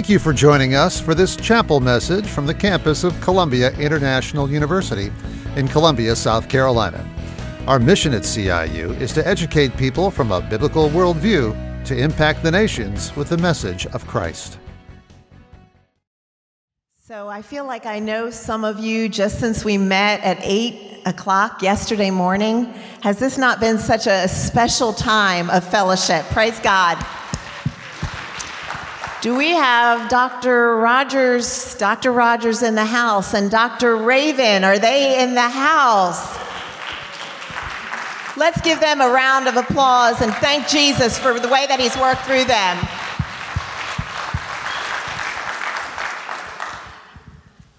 Thank you for joining us for this chapel message from the campus of Columbia International University in Columbia, South Carolina. Our mission at CIU is to educate people from a biblical worldview to impact the nations with the message of Christ. So I feel like I know some of you just since we met at 8 o'clock yesterday morning. Has this not been such a special time of fellowship? Praise God. Do we have Dr. Rogers, Dr. Rogers in the house and Dr. Raven? Are they in the house? Let's give them a round of applause and thank Jesus for the way that he's worked through them.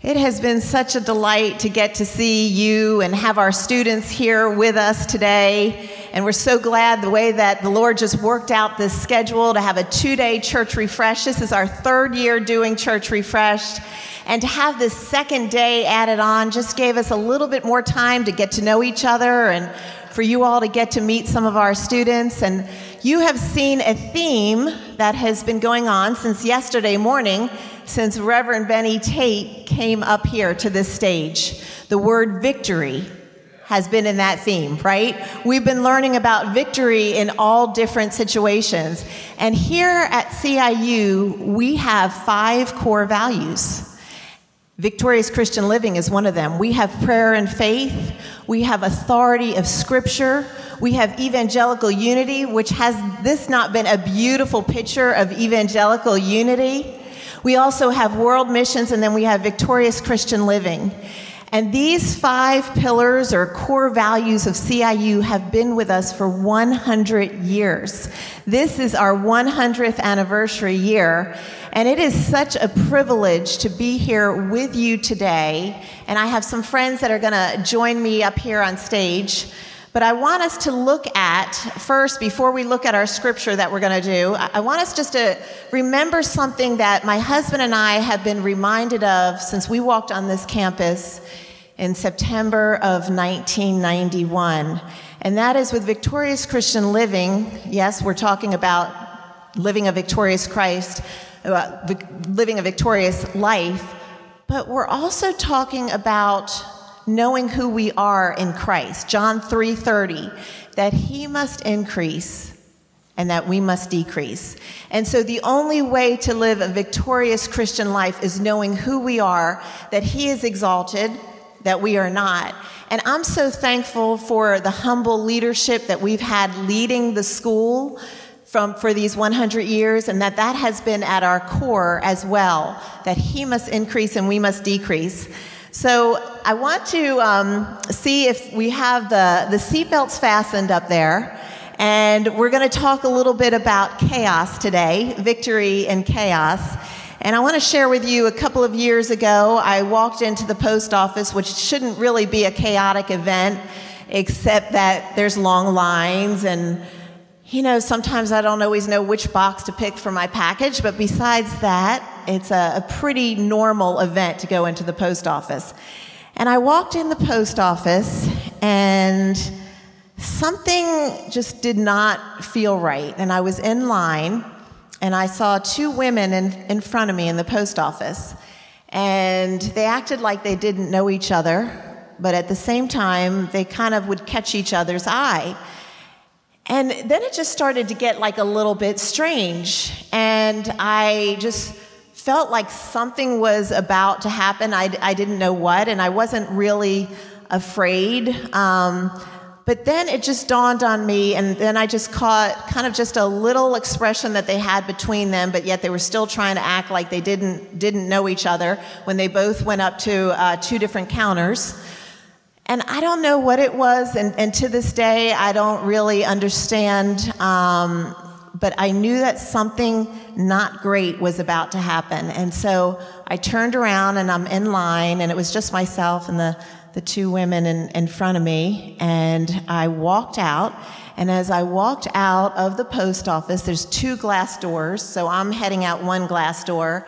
It has been such a delight to get to see you and have our students here with us today. And we're so glad the way that the Lord just worked out this schedule to have a two day church refresh. This is our third year doing church refreshed. And to have this second day added on just gave us a little bit more time to get to know each other and for you all to get to meet some of our students. And you have seen a theme that has been going on since yesterday morning since Reverend Benny Tate came up here to this stage. The word victory has been in that theme, right? We've been learning about victory in all different situations. And here at CIU, we have five core values. Victorious Christian living is one of them. We have prayer and faith. We have authority of scripture. We have evangelical unity, which has this not been a beautiful picture of evangelical unity? We also have world missions, and then we have victorious Christian living. And these five pillars or core values of CIU have been with us for 100 years. This is our 100th anniversary year, and it is such a privilege to be here with you today. And I have some friends that are going to join me up here on stage. But I want us to look at, first, before we look at our scripture that we're going to do, I want us just to remember something that my husband and I have been reminded of since we walked on this campus in September of 1991. And that is with Victorious Christian Living. Yes, we're talking about living a victorious Christ, uh, living a victorious life, but we're also talking about knowing who we are in Christ. John 3:30 that he must increase and that we must decrease. And so the only way to live a victorious Christian life is knowing who we are, that he is exalted, that we are not. And I'm so thankful for the humble leadership that we've had leading the school from for these 100 years and that that has been at our core as well that he must increase and we must decrease so I want to um, see if we have the, the seatbelts fastened up there. And we're going to talk a little bit about chaos today, victory in chaos. And I want to share with you a couple of years ago, I walked into the post office, which shouldn't really be a chaotic event, except that there's long lines and you know, sometimes I don't always know which box to pick for my package, but besides that, it's a, a, pretty normal event to go into the post office. And I walked in the post office and something just did not feel right. And I was in line and I saw two women in, in front of me in the post office. And they acted like they didn't know each other, but at the same time, they kind of would catch each other's eye. And then it just started to get like a little bit strange. And I just felt like something was about to happen. I, I didn't know what, and I wasn't really afraid. Um, but then it just dawned on me, and then I just caught kind of just a little expression that they had between them, but yet they were still trying to act like they didn't didn't know each other when they both went up to uh, two different counters. And I don't know what it was, and, and to this day, I don't really understand. Um, but I knew that something not great was about to happen. And so I turned around and I'm in line, and it was just myself and the, the two women in, in front of me. And I walked out. And as I walked out of the post office, there's two glass doors. So I'm heading out one glass door.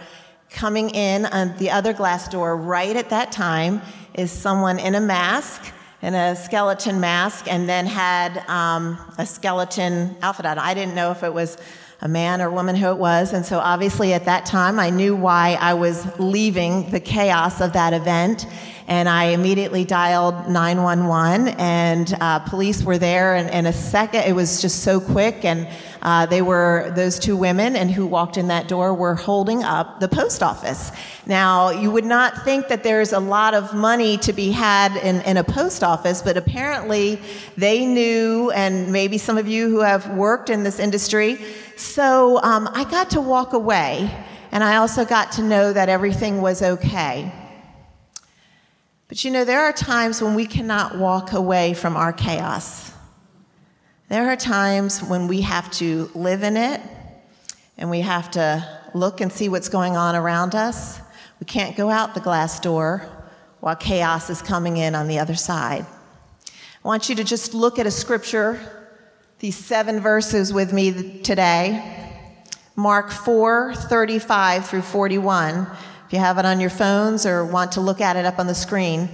Coming in on the other glass door right at that time is someone in a mask, in a skeleton mask, and then had um, a skeleton outfit on. I didn't know if it was a man or woman who it was. And so obviously at that time, I knew why I was leaving the chaos of that event. And I immediately dialed 911, and uh, police were there. And in a second, it was just so quick. And uh, they were those two women, and who walked in that door were holding up the post office. Now, you would not think that there's a lot of money to be had in, in a post office, but apparently they knew, and maybe some of you who have worked in this industry. So um, I got to walk away, and I also got to know that everything was okay. But you know, there are times when we cannot walk away from our chaos. There are times when we have to live in it and we have to look and see what's going on around us. We can't go out the glass door while chaos is coming in on the other side. I want you to just look at a scripture, these seven verses with me today. Mark 4 35 through 41. If you have it on your phones or want to look at it up on the screen.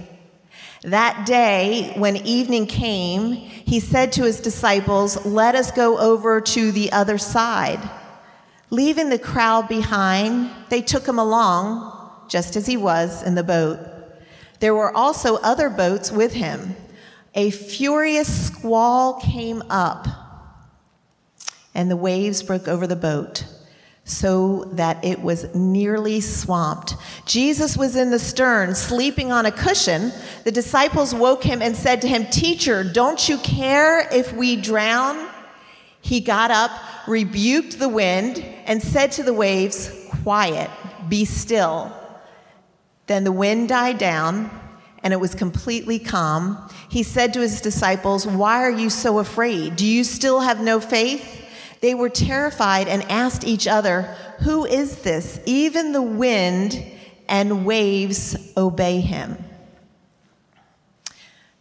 That day, when evening came, he said to his disciples, Let us go over to the other side. Leaving the crowd behind, they took him along, just as he was in the boat. There were also other boats with him. A furious squall came up, and the waves broke over the boat so that it was nearly swamped. Jesus was in the stern, sleeping on a cushion. The disciples woke him and said to him, Teacher, don't you care if we drown? He got up, rebuked the wind, and said to the waves, Quiet, be still. Then the wind died down, and it was completely calm. He said to his disciples, Why are you so afraid? Do you still have no faith? They were terrified and asked each other, Who is this? Even the wind and waves obey him.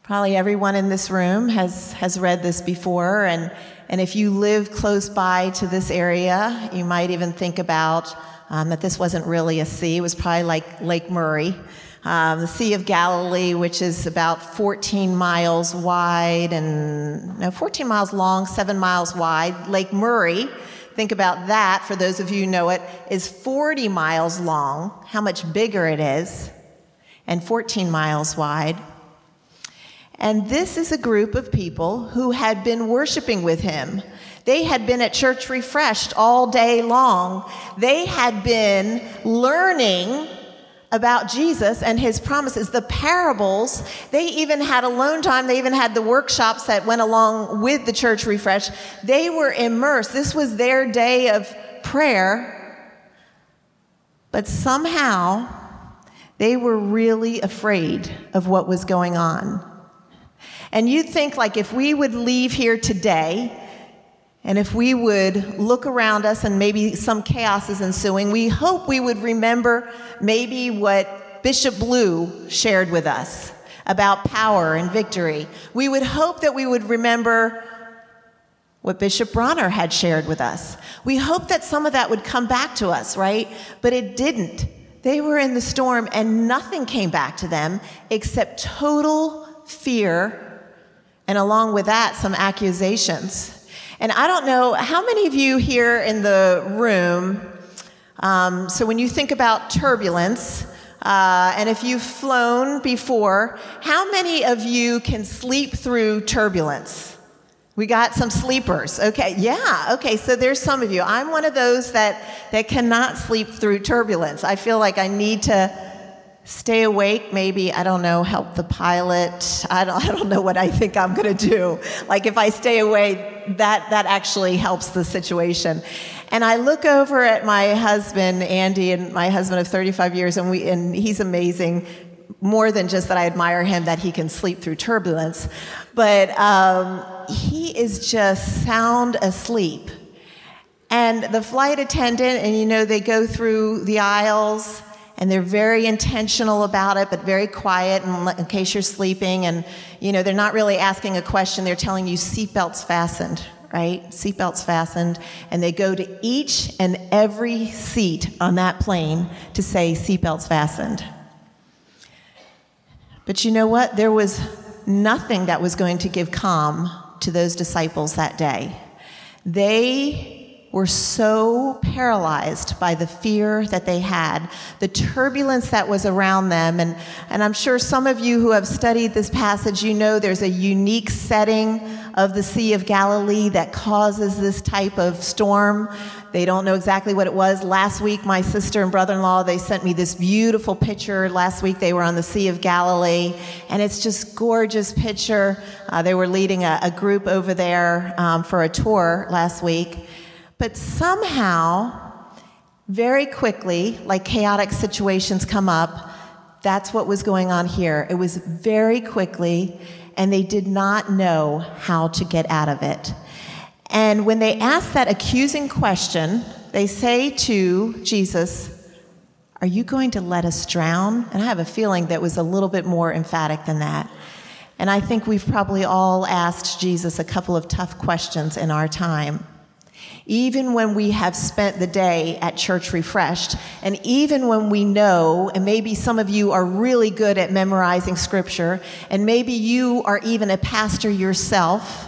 Probably everyone in this room has, has read this before, and, and if you live close by to this area, you might even think about um, that this wasn't really a sea, it was probably like Lake Murray um, the Sea of Galilee, which is about 14 miles wide and no, 14 miles long, seven miles wide. Lake Murray, think about that, for those of you who know it, is 40 miles long, how much bigger it is, and 14 miles wide. And this is a group of people who had been worshiping with him. They had been at church refreshed all day long. They had been learning about Jesus and his promises. The parables, they even had alone time, they even had the workshops that went along with the church refresh. They were immersed. This was their day of prayer. But somehow, they were really afraid of what was going on. And you'd think, like, if we would leave here today, and if we would look around us and maybe some chaos is ensuing, we hope we would remember maybe what Bishop Blue shared with us about power and victory. We would hope that we would remember what Bishop Bronner had shared with us. We hope that some of that would come back to us, right? But it didn't. They were in the storm and nothing came back to them except total fear and along with that, some accusations. And I don't know how many of you here in the room, um, so when you think about turbulence, uh, and if you've flown before, how many of you can sleep through turbulence? We got some sleepers. Okay, yeah, okay, so there's some of you. I'm one of those that, that cannot sleep through turbulence. I feel like I need to stay awake, maybe, I don't know, help the pilot. I don't, I don't know what I think I'm going to do. Like if I stay away, that, that actually helps the situation. And I look over at my husband, Andy, and my husband of 35 years, and, we, and he's amazing. More than just that I admire him that he can sleep through turbulence, but um, he is just sound asleep. And the flight attendant, and you know, they go through the aisles and they're very intentional about it, but very quiet in, in case you're sleeping. And, you know, they're not really asking a question, they're telling you seatbelts fastened, right? Seatbelts fastened. And they go to each and every seat on that plane to say seatbelts fastened. But you know what? There was nothing that was going to give calm to those disciples that day. They were so paralyzed by the fear that they had, the turbulence that was around them. And, and I'm sure some of you who have studied this passage, you know there's a unique setting of the Sea of Galilee that causes this type of storm. They don't know exactly what it was. Last week, my sister and brother in law, they sent me this beautiful picture. Last week, they were on the Sea of Galilee, and it's just gorgeous picture. Uh, they were leading a, a group over there um, for a tour last week. But somehow, very quickly, like chaotic situations come up, that's what was going on here. It was very quickly, and they did not know how to get out of it. And when they ask that accusing question, they say to Jesus, Are you going to let us drown? And I have a feeling that was a little bit more emphatic than that. And I think we've probably all asked Jesus a couple of tough questions in our time even when we have spent the day at church refreshed, and even when we know, and maybe some of you are really good at memorizing scripture, and maybe you are even a pastor yourself,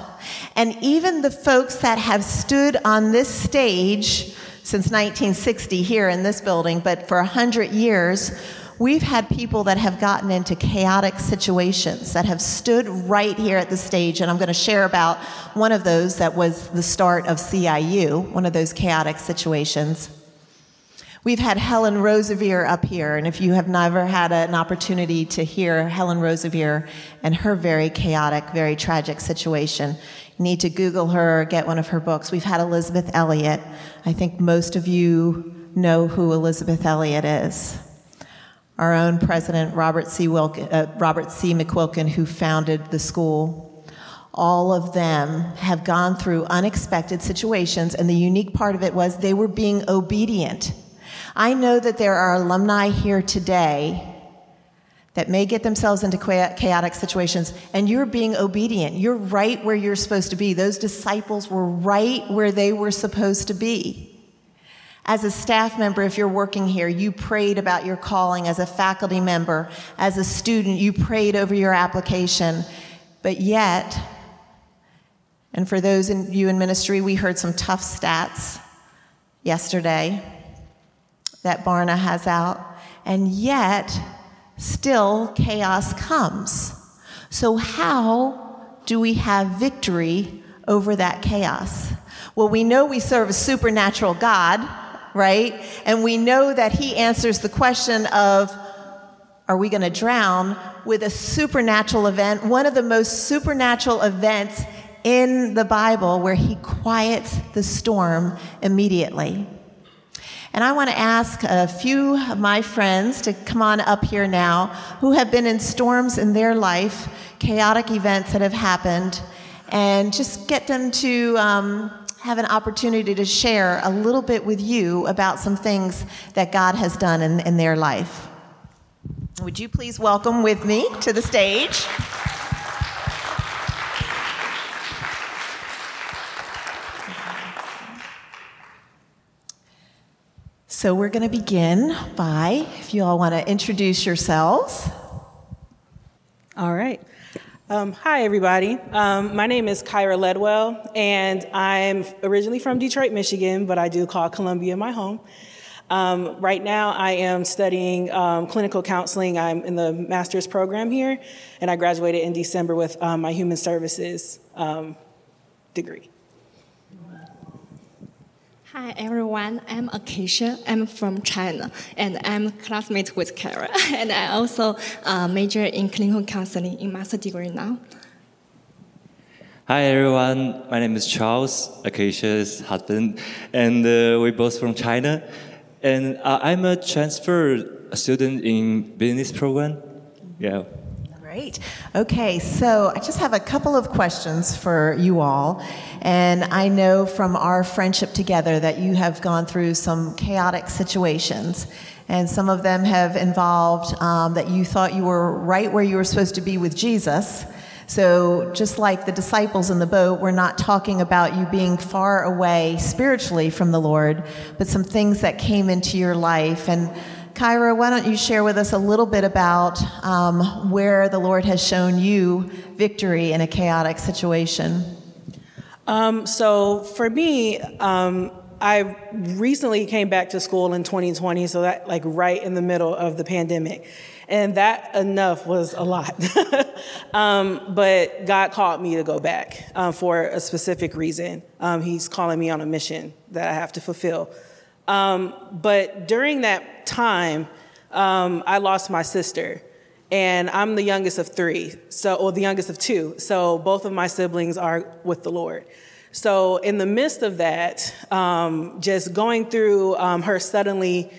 and even the folks that have stood on this stage since 1960 here in this building, but for 100 years, We've had people that have gotten into chaotic situations that have stood right here at the stage, and I'm going to share about one of those that was the start of CIU, one of those chaotic situations. We've had Helen Roseveare up here, and if you have never had an opportunity to hear Helen Roseveare and her very chaotic, very tragic situation, you need to Google her, or get one of her books. We've had Elisabeth Elliot. I think most of you know who Elisabeth Elliot is our own president, Robert C. McQuilkin, uh, Robert C. Who founded the school. All of them have gone through unexpected situations, and the unique part of it was they were being obedient. I know that there are alumni here today that may get themselves into chaotic situations, and you're being obedient. You're right where you're supposed to be. Those disciples were right where they were supposed to be. As a staff member, if you're working here, you prayed about your calling. As a faculty member, as a student, you prayed over your application. But yet, and for those in you in ministry, we heard some tough stats yesterday that Barna has out. And yet, still chaos comes. So, how do we have victory over that chaos? Well, we know we serve a supernatural God right? And we know that he answers the question of, are we going to drown with a supernatural event, one of the most supernatural events in the Bible where he quiets the storm immediately. And I want to ask a few of my friends to come on up here now who have been in storms in their life, chaotic events that have happened, and just get them to um, have an opportunity to share a little bit with you about some things that God has done in, in their life. Would you please welcome with me to the stage? So, we're going to begin by, if you all want to introduce yourselves. All right. Um, hi, everybody. Um, my name is Kyra Ledwell, and I'm originally from Detroit, Michigan, but I do call Columbia my home. Um, right now, I am studying um, clinical counseling. I'm in the master's program here, and I graduated in December with um, my human services um, degree. Hi everyone, I'm Acacia. I'm from China, and I'm classmate with Kara. and I also uh, major in clinical counseling in master degree now. Hi everyone, my name is Charles, Acacia's husband, and uh, we're both from China. And uh, I'm a transfer student in business program. Yeah. Great. Okay, so I just have a couple of questions for you all. And I know from our friendship together that you have gone through some chaotic situations. And some of them have involved um, that you thought you were right where you were supposed to be with Jesus. So, just like the disciples in the boat, we're not talking about you being far away spiritually from the Lord, but some things that came into your life. And Kyra, why don't you share with us a little bit about um, where the Lord has shown you victory in a chaotic situation? Um, so for me, um, I recently came back to school in 2020, so that like right in the middle of the pandemic. And that enough was a lot. um, but God called me to go back um, for a specific reason. Um, he's calling me on a mission that I have to fulfill. Um, but during that time, um, I lost my sister. And I'm the youngest of three, so or the youngest of two. So both of my siblings are with the Lord. So in the midst of that, um, just going through um, her suddenly,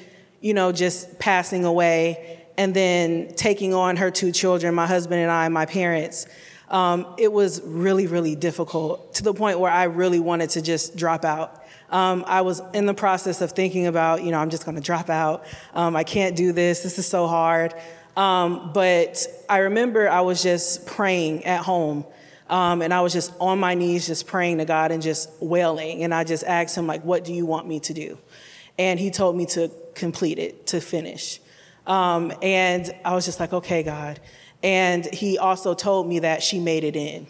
you know, just passing away, and then taking on her two children, my husband and I, my parents. Um, it was really, really difficult to the point where I really wanted to just drop out. Um, I was in the process of thinking about, you know, I'm just going to drop out. Um, I can't do this. This is so hard. Um, but I remember I was just praying at home. Um, and I was just on my knees, just praying to God and just wailing. And I just asked him, like, what do you want me to do? And he told me to complete it, to finish. Um, and I was just like, okay, God. And he also told me that she made it in.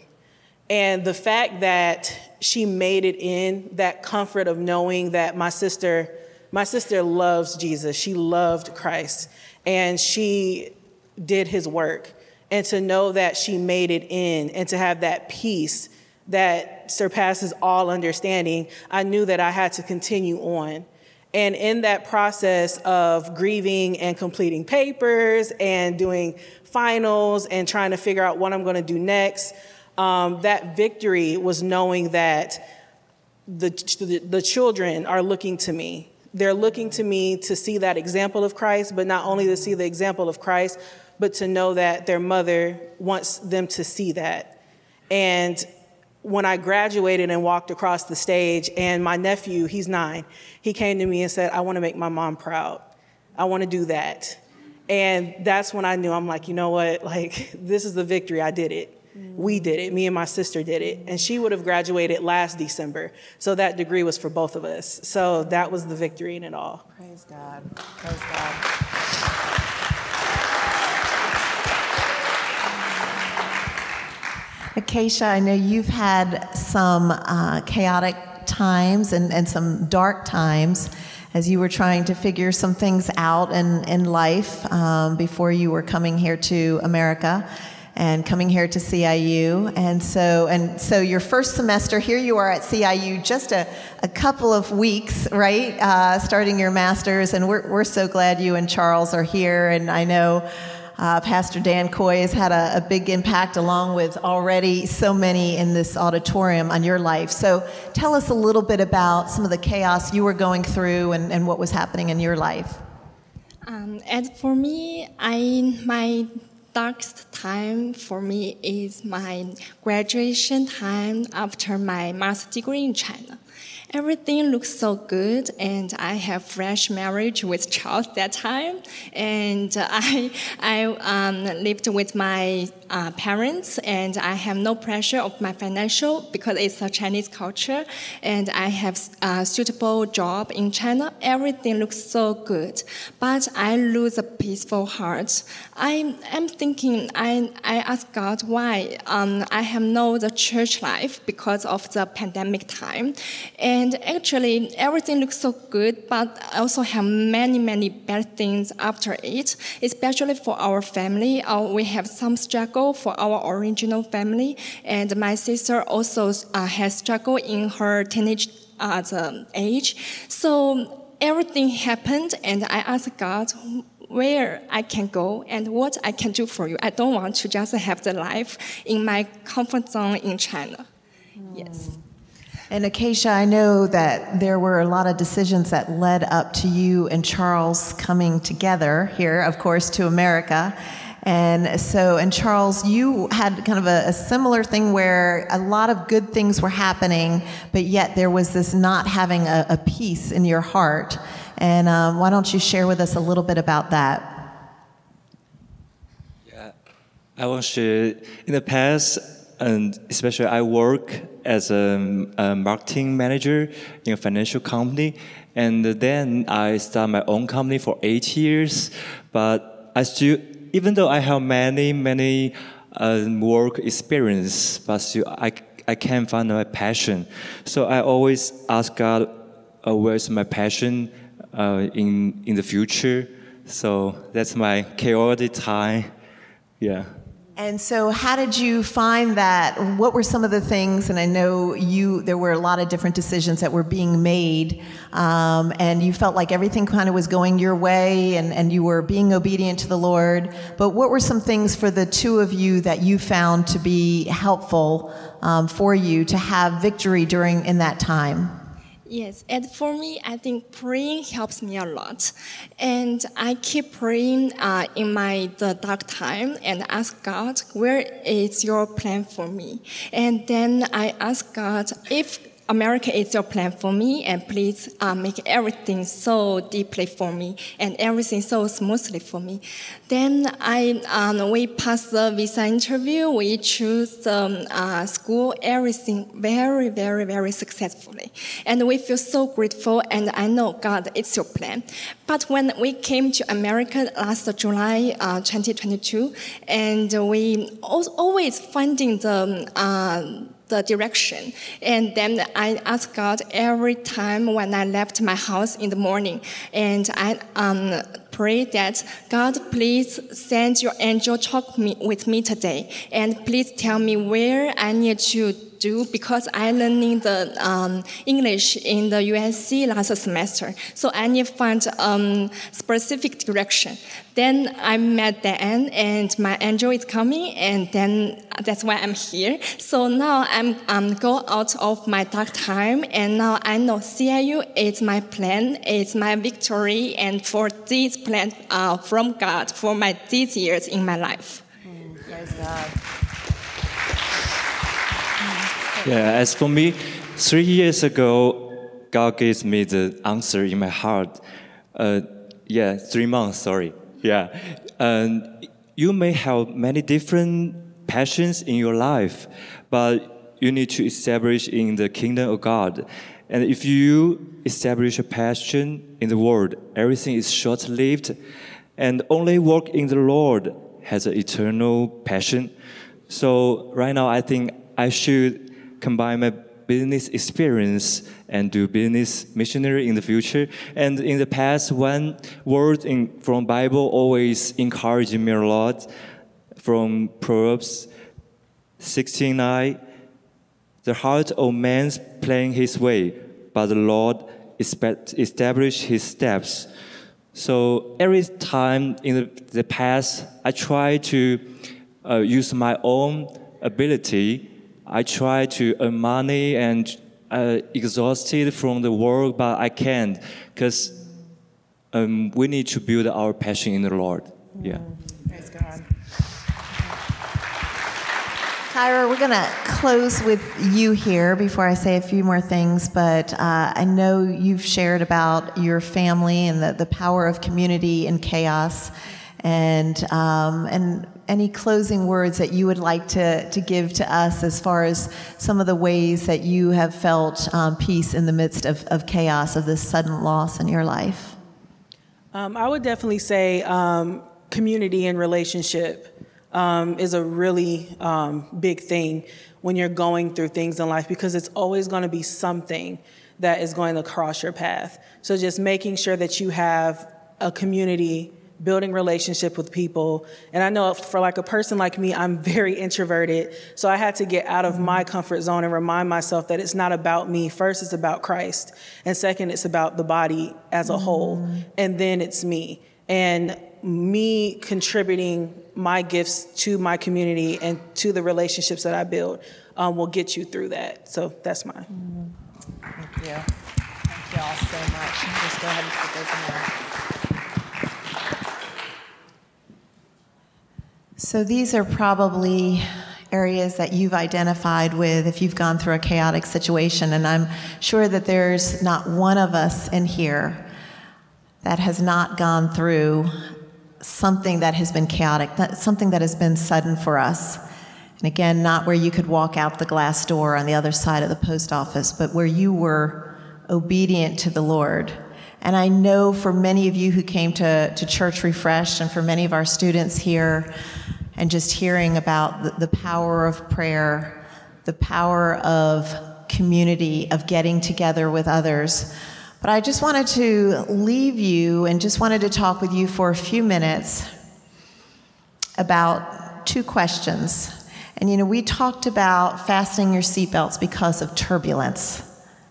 And the fact that she made it in, that comfort of knowing that my sister, my sister loves Jesus. She loved Christ and she did his work. And to know that she made it in and to have that peace that surpasses all understanding, I knew that I had to continue on. And in that process of grieving and completing papers and doing finals and trying to figure out what I'm going to do next, um, that victory was knowing that the, the, the children are looking to me they're looking to me to see that example of Christ, but not only to see the example of Christ, but to know that their mother wants them to see that. And when I graduated and walked across the stage, and my nephew, he's nine, he came to me and said, I want to make my mom proud. I want to do that. And that's when I knew I'm like, you know what? Like, this is the victory. I did it. We did it. Me and my sister did it. And she would have graduated last December. So that degree was for both of us. So that was the victory in it all. Praise God. Praise God. Acacia, I know you've had some uh, chaotic times and, and some dark times as you were trying to figure some things out in, in life um, before you were coming here to America and coming here to CIU. And so, and so your first semester, here you are at CIU just a, a couple of weeks, right? Uh, starting your master's. And we're, we're so glad you and Charles are here. And I know uh, Pastor Dan Coy has had a, a, big impact, along with already so many in this auditorium, on your life. So tell us a little bit about some of the chaos you were going through and, and what was happening in your life. Um, and for me, I my darkest time for me is my graduation time after my master's degree in China. Everything looks so good, and I have fresh marriage with Charles that time, and I I um, lived with my uh, parents, and I have no pressure of my financial because it's a Chinese culture, and I have a suitable job in China. Everything looks so good, but I lose a peaceful heart. I am thinking. I I ask God why um, I have no the church life because of the pandemic time, and actually everything looks so good, but I also have many many bad things after it, especially for our family. Uh, we have some struggle struggle for our original family, and my sister also uh, has struggled in her teenage uh, age. So everything happened, and I asked God where I can go and what I can do for you. I don't want to just have the life in my comfort zone in China. Mm. Yes. And Acacia, I know that there were a lot of decisions that led up to you and Charles coming together here, of course, to America. And so, and Charles, you had kind of a, a, similar thing where a lot of good things were happening, but yet there was this not having a, a peace in your heart. And um, why don't you share with us a little bit about that? Yeah, I want to in the past, and especially I work as a, a marketing manager in a financial company. And then I started my own company for eight years, but I still even though I have many, many uh, work experience, but still I, I can't find my passion. So I always ask God, uh, where's my passion uh, in in the future. So that's my chaotic time. Yeah. And so, how did you find that? What were some of the things? And I know you, there were a lot of different decisions that were being made, um, and you felt like everything kind of was going your way, and, and you were being obedient to the Lord. But what were some things for the two of you that you found to be helpful um, for you to have victory during in that time? Yes, and for me, I think praying helps me a lot, and I keep praying uh, in my the dark time and ask God, where is your plan for me? And then I ask God if America is your plan for me, and please uh, make everything so deeply for me and everything so smoothly for me. Then I, um, we passed the visa interview. We choose um, uh, school, everything very, very, very successfully, and we feel so grateful. And I know God, it's your plan. But when we came to America last July uh, 2022, and we always finding the um, the direction. And then I ask God every time when I left my house in the morning, and I um, pray that God, please send your angel talk me, with me today, and please tell me where I need to do because I learning the um, English in the USC last semester. So I need to find um, specific direction. Then I met Dan and my angel is coming and then that's why I'm here. So now I'm um, go out of my dark time and now I know CIU is my plan, it's my victory and for this plan uh, from God for my these years in my life. Mm, praise God. Yeah, as for me, three years ago, God gave me the answer in my heart. Uh, yeah, three months, sorry. Yeah. And you may have many different passions in your life, but you need to establish in the kingdom of God. And if you establish a passion in the world, everything is short lived, and only work in the Lord has an eternal passion. So, right now, I think I should combine my business experience and do business missionary in the future. And in the past, one word in, from Bible always encouraged me a lot from Proverbs 16:9. The heart of man's planning his way, but the Lord establish his steps. So every time in the, the past, I try to uh, use my own ability I try to earn money and uh, exhausted from the work, but I can't because um, we need to build our passion in the Lord. Yeah. Praise God. Kyra, we're going to close with you here before I say a few more things, but uh, I know you've shared about your family and the, the power of community in chaos. And, um, and any closing words that you would like to, to give to us as far as some of the ways that you have felt um, peace in the midst of, of chaos, of this sudden loss in your life? Um, I would definitely say um, community and relationship um, is a really um, big thing when you're going through things in life because it's always going to be something that is going to cross your path. So just making sure that you have a community building relationship with people. And I know for like a person like me, I'm very introverted. So I had to get out of my comfort zone and remind myself that it's not about me. First, it's about Christ. And second, it's about the body as a whole. And then it's me. And me contributing my gifts to my community and to the relationships that I build um, will get you through that. So that's mine. Thank you. Thank you all so much. Just go ahead and put those in there. So these are probably areas that you've identified with if you've gone through a chaotic situation. And I'm sure that there's not one of us in here that has not gone through something that has been chaotic, something that has been sudden for us. And again, not where you could walk out the glass door on the other side of the post office, but where you were obedient to the Lord. And I know for many of you who came to, to Church Refreshed and for many of our students here, and just hearing about the, the power of prayer, the power of community, of getting together with others. But I just wanted to leave you and just wanted to talk with you for a few minutes about two questions. And you know, we talked about fastening your seatbelts because of turbulence,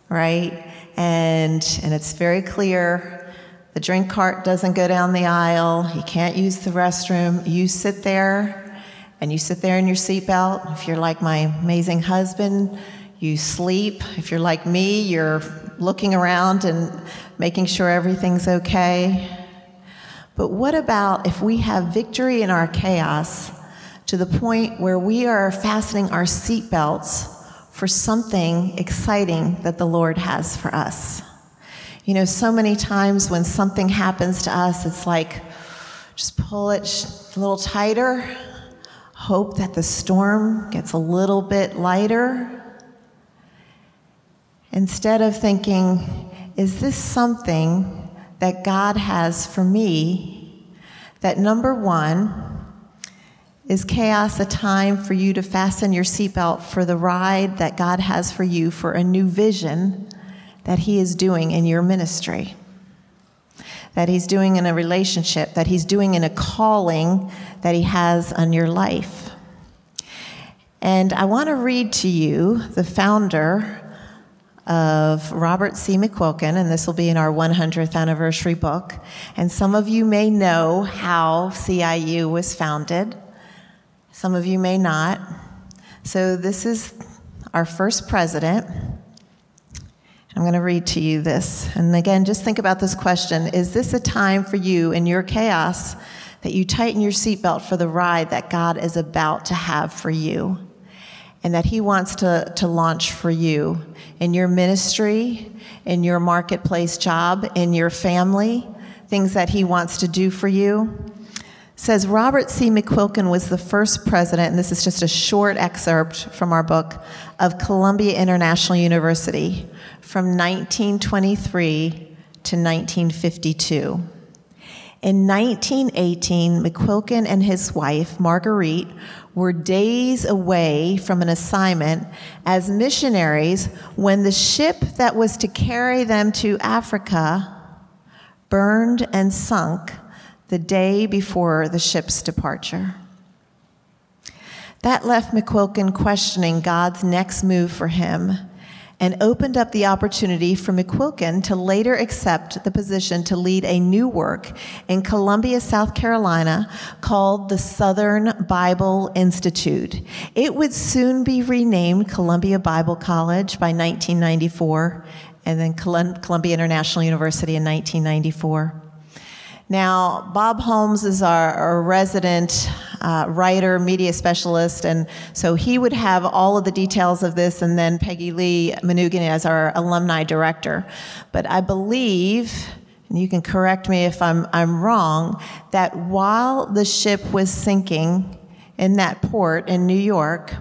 right? And and it's very clear the drink cart doesn't go down the aisle, you can't use the restroom. You sit there and you sit there in your seatbelt. If you're like my amazing husband, you sleep. If you're like me, you're looking around and making sure everything's okay. But what about if we have victory in our chaos to the point where we are fastening our seatbelts for something exciting that the Lord has for us? You know, so many times when something happens to us, it's like just pull it a little tighter, hope that the storm gets a little bit lighter. Instead of thinking, is this something that God has for me that number one, is chaos a time for you to fasten your seatbelt for the ride that God has for you for a new vision that He is doing in your ministry? That He's doing in a relationship, that He's doing in a calling that He has on your life. And I want to read to you the founder of Robert C. McQuilkin, and this will be in our 100th anniversary book. And some of you may know how CIU was founded, some of you may not. So, this is our first president. I'm going to read to you this. And again, just think about this question Is this a time for you in your chaos that you tighten your seatbelt for the ride that God is about to have for you? and that He wants to, to launch for you in your ministry, in your marketplace job, in your family, things that He wants to do for you. Says Robert C. McQuilkin was the first president, and this is just a short excerpt from our book, of Columbia International University from 1923 to 1952. In 1918, McQuilkin and his wife, Marguerite, were days away from an assignment as missionaries when the ship that was to carry them to Africa burned and sunk the day before the ship's departure. That left McQuilkin questioning God's next move for him and opened up the opportunity for McQuilkin to later accept the position to lead a new work in Columbia, South Carolina called the Southern Bible Institute. It would soon be renamed Columbia Bible College by 1994 and then Columbia International University in 1994. Now, Bob Holmes is our, our resident uh, writer, media specialist, and so he would have all of the details of this, and then Peggy Lee Manoogian as our alumni director. But I believe, and you can correct me if I'm, I'm wrong, that while the ship was sinking in that port in New York,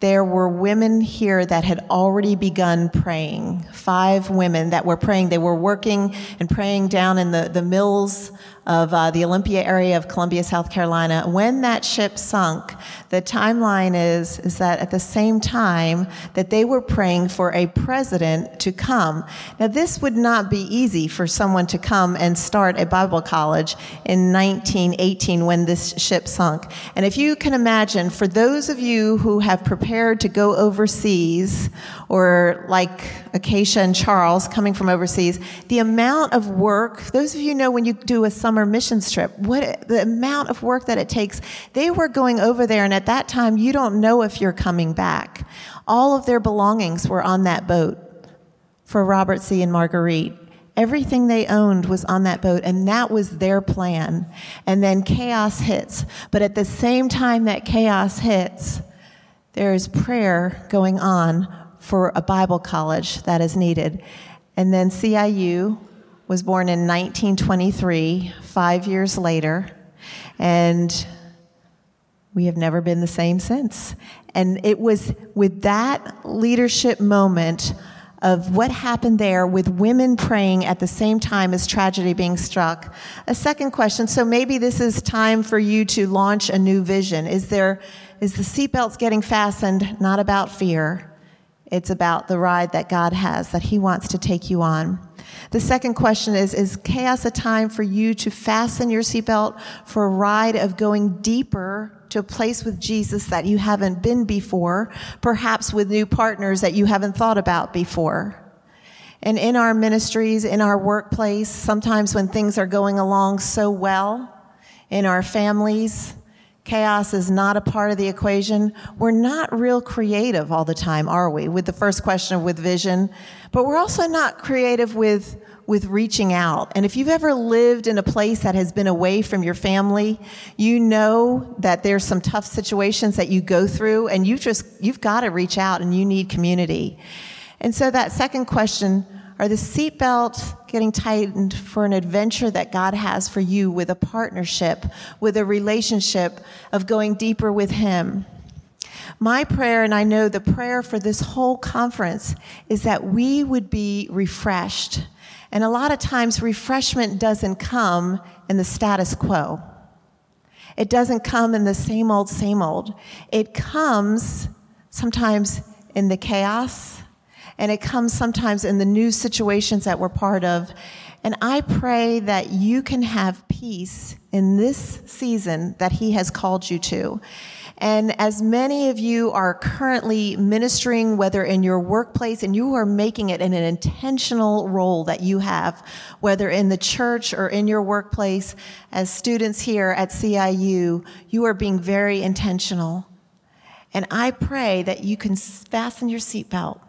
there were women here that had already begun praying. Five women that were praying. They were working and praying down in the, the mills of uh, the Olympia area of Columbia, South Carolina. When that ship sunk, the timeline is, is that at the same time that they were praying for a president to come. Now, this would not be easy for someone to come and start a Bible college in 1918 when this ship sunk. And if you can imagine, for those of you who have prepared to go overseas, or like Acacia and Charles coming from overseas, the amount of work, those of you know when you do a summer missions trip, what the amount of work that it takes. They were going over there, and at that time, you don't know if you're coming back. All of their belongings were on that boat for Robert C. and Marguerite. Everything they owned was on that boat, and that was their plan. And then chaos hits. But at the same time that chaos hits, there is prayer going on for a Bible college that is needed. And then CIU was born in 1923, five years later, and we have never been the same since. And it was with that leadership moment of what happened there with women praying at the same time as tragedy being struck. A second question so maybe this is time for you to launch a new vision. Is there is the seatbelts getting fastened not about fear? It's about the ride that God has that he wants to take you on. The second question is Is chaos a time for you to fasten your seatbelt for a ride of going deeper to a place with Jesus that you haven't been before, perhaps with new partners that you haven't thought about before? And in our ministries, in our workplace, sometimes when things are going along so well, in our families, chaos is not a part of the equation. We're not real creative all the time, are we? With the first question of with vision, but we're also not creative with with reaching out. And if you've ever lived in a place that has been away from your family, you know that there's some tough situations that you go through and you just you've got to reach out and you need community. And so that second question, are the seatbelt getting tightened for an adventure that God has for you with a partnership, with a relationship of going deeper with Him? My prayer, and I know the prayer for this whole conference, is that we would be refreshed. And a lot of times, refreshment doesn't come in the status quo. It doesn't come in the same old, same old. It comes sometimes in the chaos and it comes sometimes in the new situations that we're part of. And I pray that you can have peace in this season that He has called you to. And as many of you are currently ministering, whether in your workplace, and you are making it in an intentional role that you have, whether in the church or in your workplace, as students here at CIU, you are being very intentional. And I pray that you can fasten your seatbelt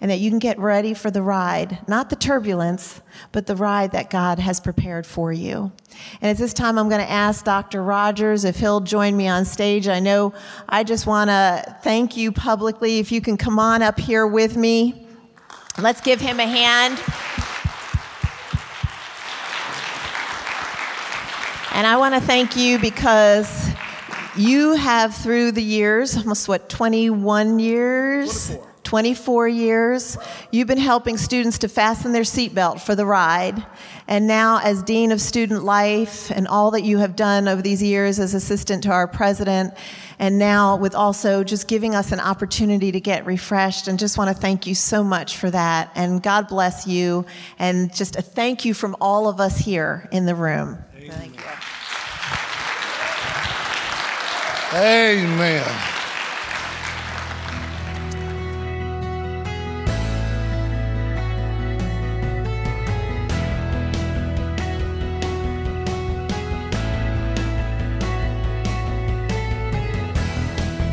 and that you can get ready for the ride, not the turbulence, but the ride that God has prepared for you. And at this time, I'm going to ask Dr. Rogers if he'll join me on stage. I know I just want to thank you publicly. If you can come on up here with me, let's give him a hand. And I want to thank you because you have, through the years, almost what, 21 years? 24. 24 years. You've been helping students to fasten their seatbelt for the ride. And now, as Dean of Student Life, and all that you have done over these years as assistant to our president, and now with also just giving us an opportunity to get refreshed, and just want to thank you so much for that. And God bless you, and just a thank you from all of us here in the room. Amen.